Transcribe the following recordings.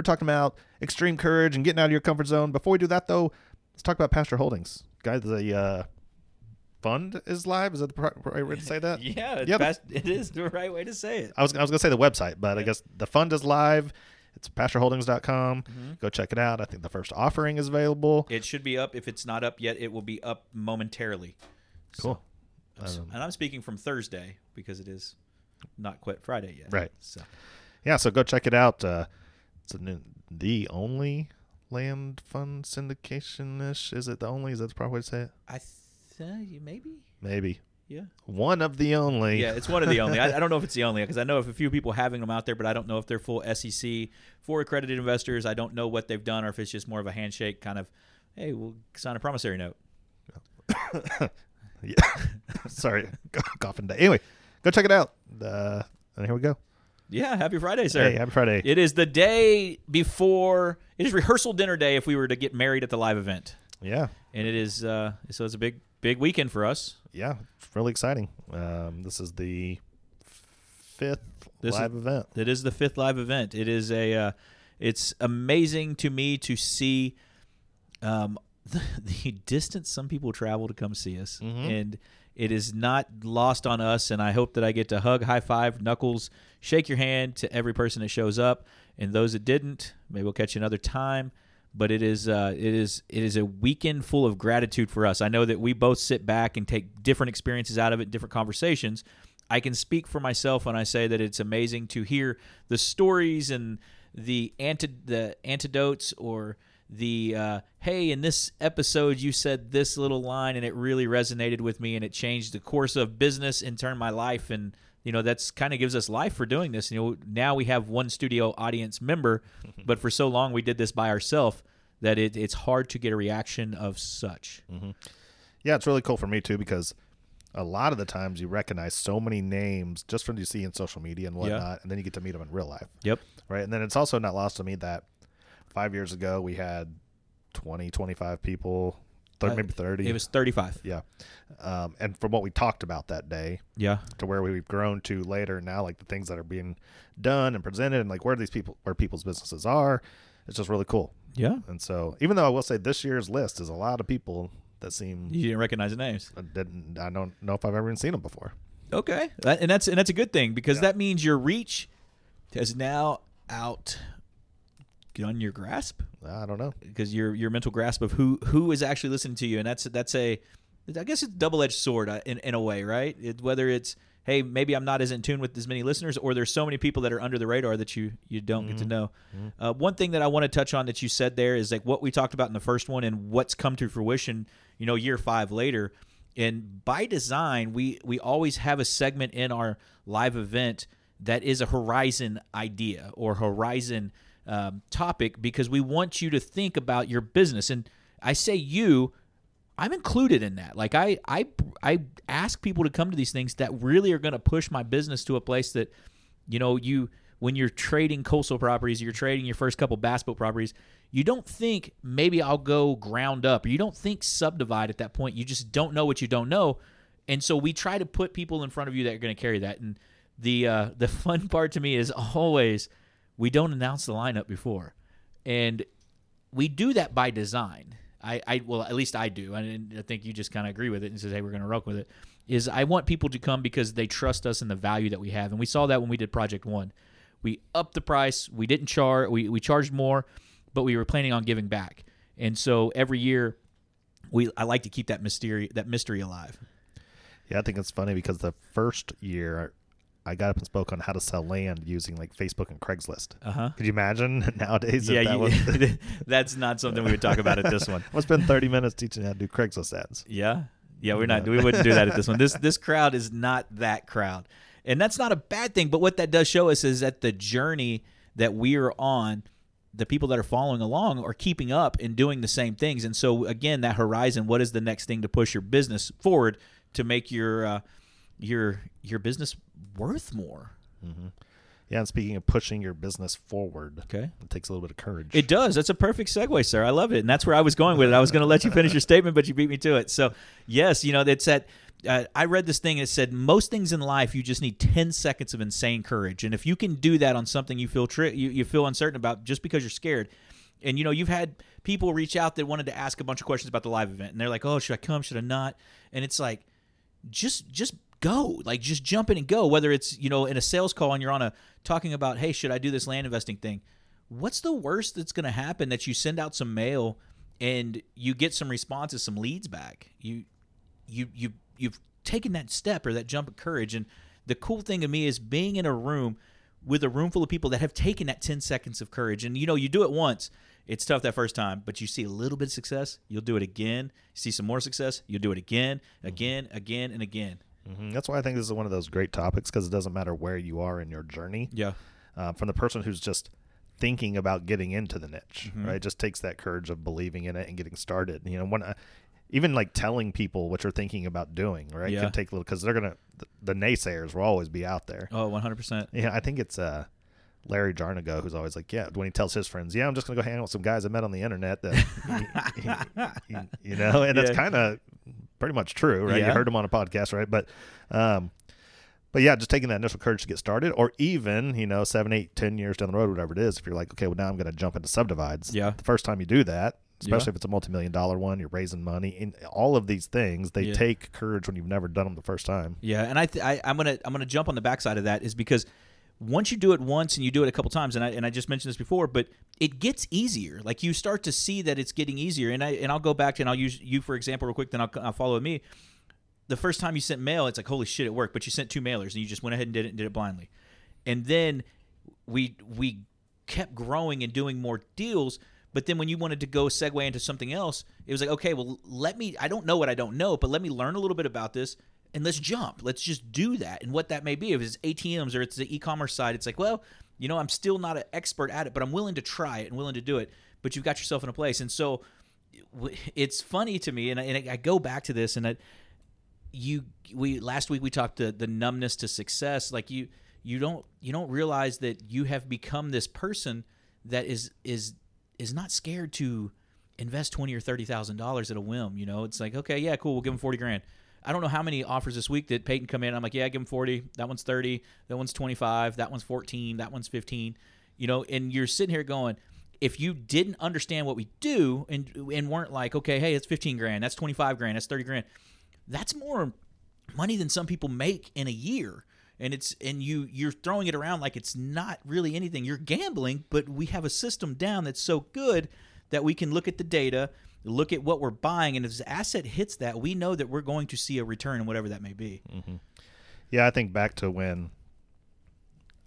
we're talking about extreme courage and getting out of your comfort zone. Before we do that, though, let's talk about Pastor Holdings, guys. The uh, fund is live. Is that the right way to say that? Yeah, Yeah, it is the right way to say it. I was I was gonna say the website, but I guess the fund is live. It's pastorholdings.com. Mm-hmm. Go check it out. I think the first offering is available. It should be up. If it's not up yet, it will be up momentarily. Cool. So- and I'm speaking from Thursday because it is not quite Friday yet. Right. So Yeah, so go check it out. Uh, it's a the only land fund syndication ish. Is it the only? Is that the proper way to say it? I think maybe. Maybe Yeah. one of the only. Yeah, it's one of the only. I, I don't know if it's the only because I know of a few people having them out there, but I don't know if they're full SEC for accredited investors. I don't know what they've done or if it's just more of a handshake kind of. Hey, we'll sign a promissory note. Yeah. Sorry, coughing day. Anyway, go check it out. Uh, and here we go. Yeah, happy Friday, sir. Hey, happy Friday. It is the day before. It is rehearsal dinner day if we were to get married at the live event, yeah, and it is uh, so it's a big big weekend for us. yeah, it's really exciting. Um, this is the fifth This is- live event. It is the fifth live event. It is a. Uh, it's amazing to me to see, um, the, the distance some people travel to come see us, and it is not lost on us. And I hope that I get to hug, high five, knuckles, shake your hand to every person that shows up, and those that didn't, maybe we'll catch you another time. But it is, uh, it is, it is a weekend full of gratitude for us. I know that we both sit back and take different experiences out of it, different conversations. I can speak for myself when I say that it's amazing to hear the stories and the anti- the antidotes or the uh, hey in this episode you said this little line and it really resonated with me and it changed the course of business and turned my life. And you know that's kind of gives us life for doing this. You know now we have one studio audience member but for so long we did this by ourselves that it, it's hard to get a reaction of such. Yeah, it's really cool for me too because a lot of the times you recognize so many names just from you see in social media and whatnot, and then you get to meet them in real life. yep. Right? And then it's also not lost on me that five years ago we had 20, 25 people, 30, Uh, maybe 30. it was 35 yeah. Um, and from what we talked about that day yeah to where we've grown to later now, like the things that are being done and presented and like where these people, where people's businesses are, it's just really cool. yeah And so even though I will say this year's list is a lot of people that seem, you didn't recognize the names I didn't, I don't know if I've ever even seen them before. Okay, and that's and that's a good thing because that means your reach is now out on your grasp I don't know. because your your mental grasp of who who is actually listening to you, and that's that's a I guess it's a double edged sword uh, in in a way, right? It, whether it's hey maybe I'm not as in tune with as many listeners, or there's so many people that are under the radar that you you don't get to know. Uh, one thing that I want to touch on that you said there is like what we talked about in the first one and what's come to fruition. You know, year five later. And by design, we we always have a segment in our live event that is a horizon idea or horizon um, topic because we want you to think about your business. And I say you, I'm included in that. Like I I I ask people to come to these things that really are going to push my business to a place that you know you when you're trading coastal properties, you're trading your first couple bass boat properties, you don't think maybe I'll go ground up, or you don't think subdivide at that point. You just don't know what you don't know, and so we try to put people in front of you that are going to carry that. And the uh, the fun part to me is always we don't announce the lineup before, and we do that by design. I, I well, at least I do, and I think you just kind of agree with it and says, "Hey, we're going to rock with it." Is I want people to come because they trust us and the value that we have, and we saw that when we did Project One. We upped the price. We didn't charge. We we charged more, but we were planning on giving back, and so every year, we I like to keep that mystery that mystery alive. Yeah, I think it's funny because the first year I got up and spoke on how to sell land using like Facebook and Craigslist. Uh huh. Could you imagine nowadays? Yeah, that you, that's not something we would talk about at this one. I'll spend 30 minutes teaching how to do Craigslist ads. Yeah. Yeah, we're not we wouldn't do that at this one. This this crowd is not that crowd. And that's not a bad thing, but what that does show us is that the journey that we are on the people that are following along are keeping up and doing the same things. And so again, that horizon, what is the next thing to push your business forward to make your uh, your your business worth more? Yeah, and speaking of pushing your business forward, Okay. it takes a little bit of courage. It does. That's a perfect segue, sir. I love it, and that's where I was going with it. I was going to let you finish your statement, but you beat me to it. So, yes, you know, that's that. Uh, I read this thing. It said most things in life you just need ten seconds of insane courage, and if you can do that on something you feel tri- you, you feel uncertain about, just because you're scared, and you know you've had people reach out that wanted to ask a bunch of questions about the live event, and they're like, "Oh, should I come? Should I not?" And it's like, just just go. Like just jump in and go whether it's you know in a sales call and you're on a talking about hey should i do this land investing thing? What's the worst that's going to happen that you send out some mail and you get some responses some leads back? You you you you've taken that step or that jump of courage. And the cool thing to me is being in a room with a room full of people that have taken that 10 seconds of courage. And you know you do it once it's tough that first time but you see a little bit of success you'll do it again. See some more success you'll do it again again again and again Mhm. That's why I think this is one of those great topics because it doesn't matter where you are in your journey. yeah Uh, from the person who's just thinking about getting into the niche, Mm-hmm. right? It just takes that courage of believing in it and getting started. You know, when I, even like telling people what you're thinking about doing, right? Yeah. Can take a little because they're gonna the, the naysayers will always be out there. oh 100% Yeah, I think it's uh, Larry Jarnago who's always like, yeah, when he tells his friends, yeah, I'm just gonna go hang out with some guys I met on the internet that, he- you know, and that's kind of pretty much true, right? Yeah. You heard him on a podcast, right? But, um, but yeah, just taking that initial courage to get started, or even you know, seven, eight, ten years down the road, whatever it is, if you're like, okay, well now I'm gonna jump into subdivides. Yeah. The first time you do that. Especially Yeah. if it's a multi-million dollar one, you're raising money. and all of these things, they Yeah. take courage when you've never done them the first time. Yeah, and I, th- I I'm gonna I'm gonna jump on the backside of that is because once you do it once and you do it a couple times, and I and I just mentioned this before, but it gets easier. Like you start to see that it's getting easier, and I and I'll go back to, and I'll use you for example real quick, then I'll, I'll follow me. The first time you sent mail, it's like holy shit, it worked, but you sent two mailers and you just went ahead and did it and did it blindly, and then we we kept growing and doing more deals. But then when you wanted to go segue into something else, it was like, okay, well, let me, I don't know what I don't know, but let me learn a little bit about this and let's jump. Let's just do that. And what that may be, if it's ATMs or it's the e commerce side, it's like, well, you know, I'm still not an expert at it, but I'm willing to try it and willing to do it. But you've got yourself in a place. And so it's funny to me, and I, and I go back to this, and I, you we last week we talked the the numbness to success like you you don't you don't realize that you have become this person that is is is not scared to invest twenty or thirty thousand dollars at a whim. You know, it's like okay, yeah, cool, we'll give him forty grand. I don't know how many offers this week that Peyton come in. I'm like, yeah, give him forty. That one's thirty. That one's twenty five. That one's fourteen. That one's fifteen. You know, and you're sitting here going, if you didn't understand what we do and and weren't like, okay, hey, it's fifteen grand. That's twenty five grand. That's thirty grand. That's more money than some people make in a year and it's and you you're throwing it around like it's not really anything you're gambling but we have a system down that's so good that we can look at the data look at what we're buying and if this asset hits that we know that we're going to see a return and whatever that may be. Yeah, I think back to when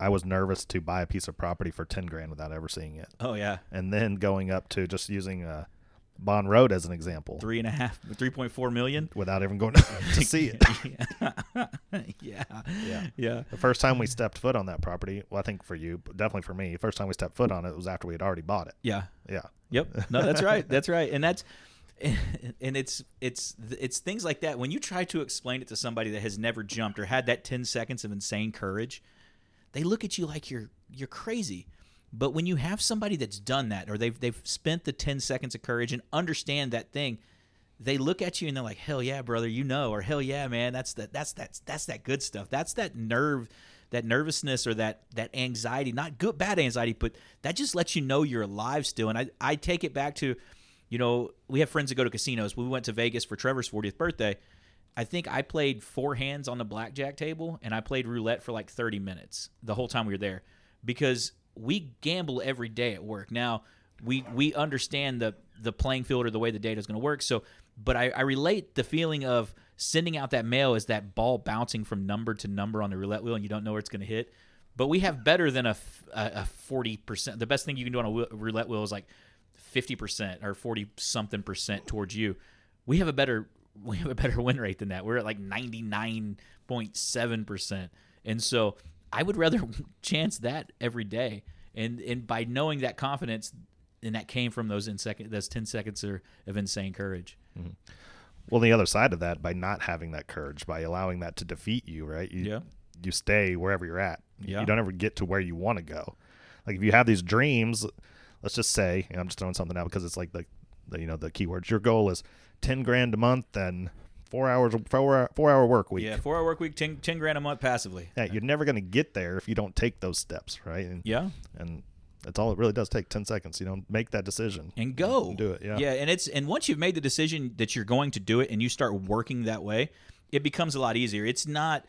I was nervous to buy a piece of property for ten grand without ever seeing it, oh yeah. And then going up to just using uh, Bond Road as an example. Three and a half 3.4 million? Without even going to see it. yeah yeah. Yeah. yeah. The first time we stepped foot on that property, well, I think for you, but definitely for me, first time we stepped foot on it was after we had already bought it. yeah. Yeah. Yep. No, that's right. That's right. And that's and it's it's it's things like that when you try to explain it to somebody that has never jumped or had that 10 seconds of insane courage, they look at you like you're you're crazy. But when you have somebody that's done that or they've they've spent the 10 seconds of courage and understand that thing, they look at you and they're like, "Hell yeah, brother, you know," or "Hell yeah, man, that's that that's that's that's that good stuff. That's that nerve, that nervousness or that that anxiety, not good bad anxiety, but that just lets you know you're alive still." And I I take it back to, you know, we have friends that go to casinos. We went to Vegas for Trevor's 40th birthday. I think I played four hands on the blackjack table and I played roulette for like 30 minutes the whole time we were there because we gamble every day at work. Now, we we understand the the playing field or the way the data is going to work. So, but I, I relate the feeling of sending out that mail is that ball bouncing from number to number on the roulette wheel and you don't know where it's going to hit. But we have better than a forty percent. The best thing you can do on a roulette wheel is like fifty percent or forty something percent towards you. We have a better we have a better win rate than that. We're at like ninety nine point seven percent, and so I would rather chance that every day. and and by knowing that confidence, and that came from those in second those ten seconds of of insane courage. Mm-hmm. Well, the other side of that, by not having that courage, by allowing that to defeat you, right? You, Yeah. You stay wherever you're at. Yeah. You don't ever get to where you want to go. Like if you have these dreams, let's just say, and I'm just throwing something out because it's like the, the you know the keywords. Your goal is ten grand a month and four hours four four hour work week. Yeah, four hour work week, 10, 10 grand a month passively. Yeah, you're never going to get there if you don't take those steps, right? And, Yeah, and that's all it really does take 10 seconds. You know, make that decision. and go Do it, yeah. yeah and it's and once you've made the decision that you're going to do it and you start working that way it becomes a lot easier it's not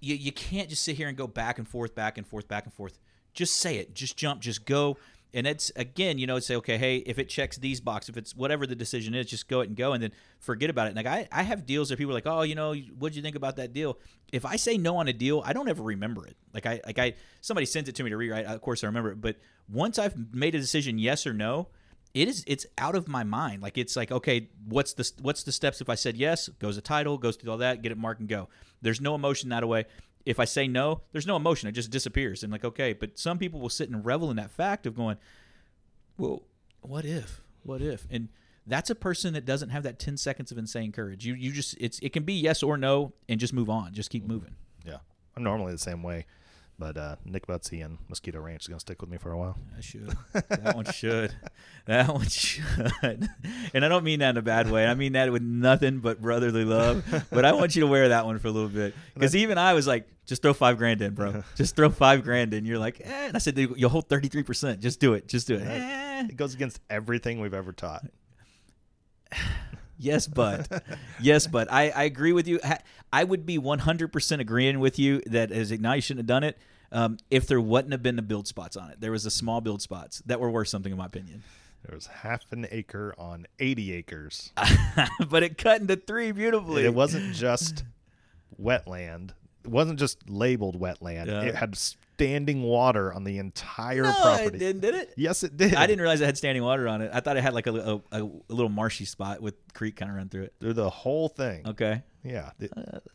you, you can't just sit here and go back and forth back and forth back and forth just say it just jump just go and it's again you know say okay hey if it checks these boxes if it's whatever the decision is just go it and go and then forget about it. Like i, I have deals that people are like oh you know what'd you think about that deal? If i say no on a deal i don't ever remember it. Like i like i somebody sends it to me to rewrite of course i remember it. But once i've made a decision yes or no it is it's out of my mind. Like it's like okay what's the what's the steps? If i said yes goes a title goes through all that get it marked and go. There's no emotion that way if i say no there's no emotion. It just disappears. And like okay but some people will sit and revel in that fact of going well what if what if? And that's a person that doesn't have that 10 seconds of insane courage. You you just it's it can be yes or no and just move on. Just keep mm-hmm. moving. Yeah. I'm normally the same way. But uh, Nick Butsy and Mosquito Ranch is going to stick with me for a while. I should. That one should. That one should. And I don't mean that in a bad way. I mean that with nothing but brotherly love. But I want you to wear that one for a little bit because even I was like, just throw five grand in, bro. Just throw five grand in. You're like, eh. and I said, you'll hold thirty three percent. Just do it. Just do it. Eh. It goes against everything we've ever taught. Yes, but yes, but I, I agree with you. I would be 100% agreeing with you that as now you shouldn't have done it um, if there wouldn't have been the build spots on it. There was the small build spots that were worth something in my opinion. There was half an acre on 80 acres. but it cut into three beautifully. It wasn't just wetland. It wasn't just labeled wetland. Yeah. It had standing water on the entire no, property. it didn't, did it? Yes, it did. I didn't realize it had standing water on it. I thought it had like a, a, a, little marshy spot with creek kind of run through it. Through the whole thing. Okay. Yeah. It-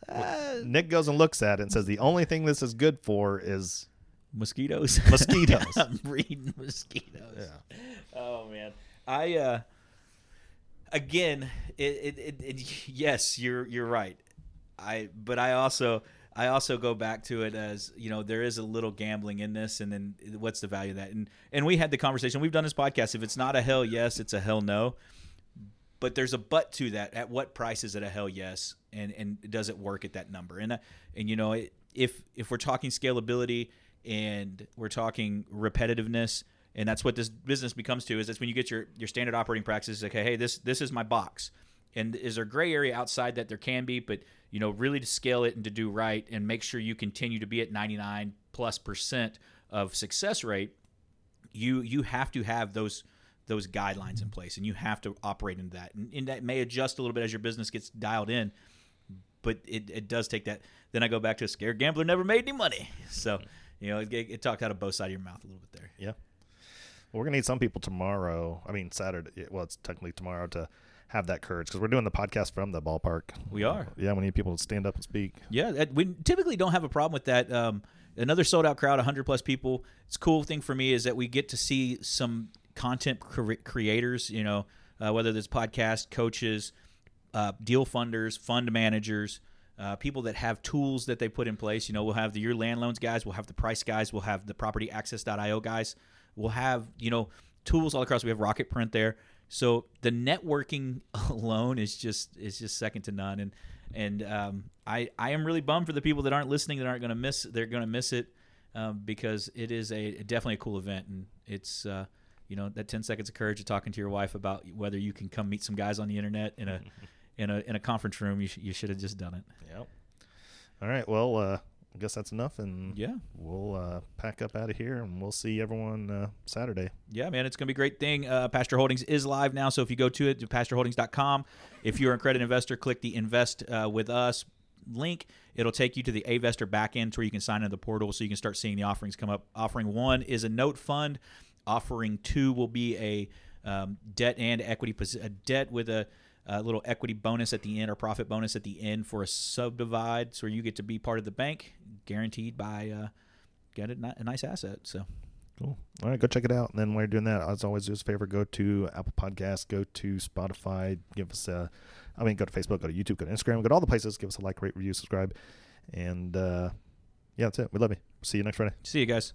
Uh, Nick goes and looks at it and says the only thing this is good for is mosquitoes. Mosquitoes. I'm breeding mosquitoes. Yeah. Oh man, I uh, again, it, it, it, it yes, you're you're right. I but I also I also go back to it as you know there is a little gambling in this, and then what's the value of that? And and we had the conversation. We've done this podcast. If it's not a hell yes, it's a hell no. But there's a but to that. At what price is it a hell yes? And and does it work at that number? And uh, and you know if if we're talking scalability and we're talking repetitiveness and that's what this business becomes to is that's when you get your your standard operating practices okay hey this this is my box and is there a gray area outside that there can be but you know really to scale it and to do right and make sure you continue to be at 99 plus percent of success rate you you have to have those those guidelines in place and you have to operate into that and, and that may adjust a little bit as your business gets dialed in but it, it does take that then i go back to a scared gambler never made any money so you know it, it talked out of both sides of your mouth a little bit there Yeah. Well, we're gonna need some people tomorrow. I mean Saturday. Well, it's technically tomorrow to have that courage because we're doing the podcast from the ballpark. We are. Yeah, we need people to stand up and speak. Yeah, we typically don't have a problem with that. Um, another sold out crowd, 100 plus people. It's a cool thing for me is that we get to see some content cre- creators, you know, uh, whether there's podcast coaches, uh, deal funders, fund managers, uh, people that have tools that they put in place. You know, we'll have the Your Land Loans guys, we'll have the Price guys, we'll have the Property Access.io guys, we'll have, you know, tools all across. We have Rocket Print there. So the networking alone is just is just second to none, and and um, I I am really bummed for the people that aren't listening that aren't going to miss they're going to miss it um, because it is a definitely a cool event and it's uh, you know that ten seconds of courage of talking to your wife about whether you can come meet some guys on the internet in a in a in a conference room you sh- you should have just done it Yep. All right. Well, uh, I guess that's enough, and yeah we'll uh, pack up out of here, and we'll see everyone uh, Saturday. Yeah, man, it's going to be a great thing. Uh, Pastor Holdings is live now, so if you go to it, to pastorholdings.com, if you're accredited investor, click the Invest uh, with Us link. It'll take you to the Avestor backend where you can sign into the portal so you can start seeing the offerings come up. Offering one is a note fund. Offering two will be a um, debt and equity, a debt with a, a little equity bonus at the end or profit bonus at the end for a subdivide, so you get to be part of the bank, guaranteed by uh, get a, a nice asset. So Cool. All right, go check it out. And then while you're doing that, as always, do us a favor: go to Apple Podcasts, go to Spotify, give us a, I mean, go to Facebook, go to YouTube, go to Instagram, go to all the places. Give us a like, rate, review, subscribe, and uh, yeah, that's it. We love you. See you next Friday. See you guys.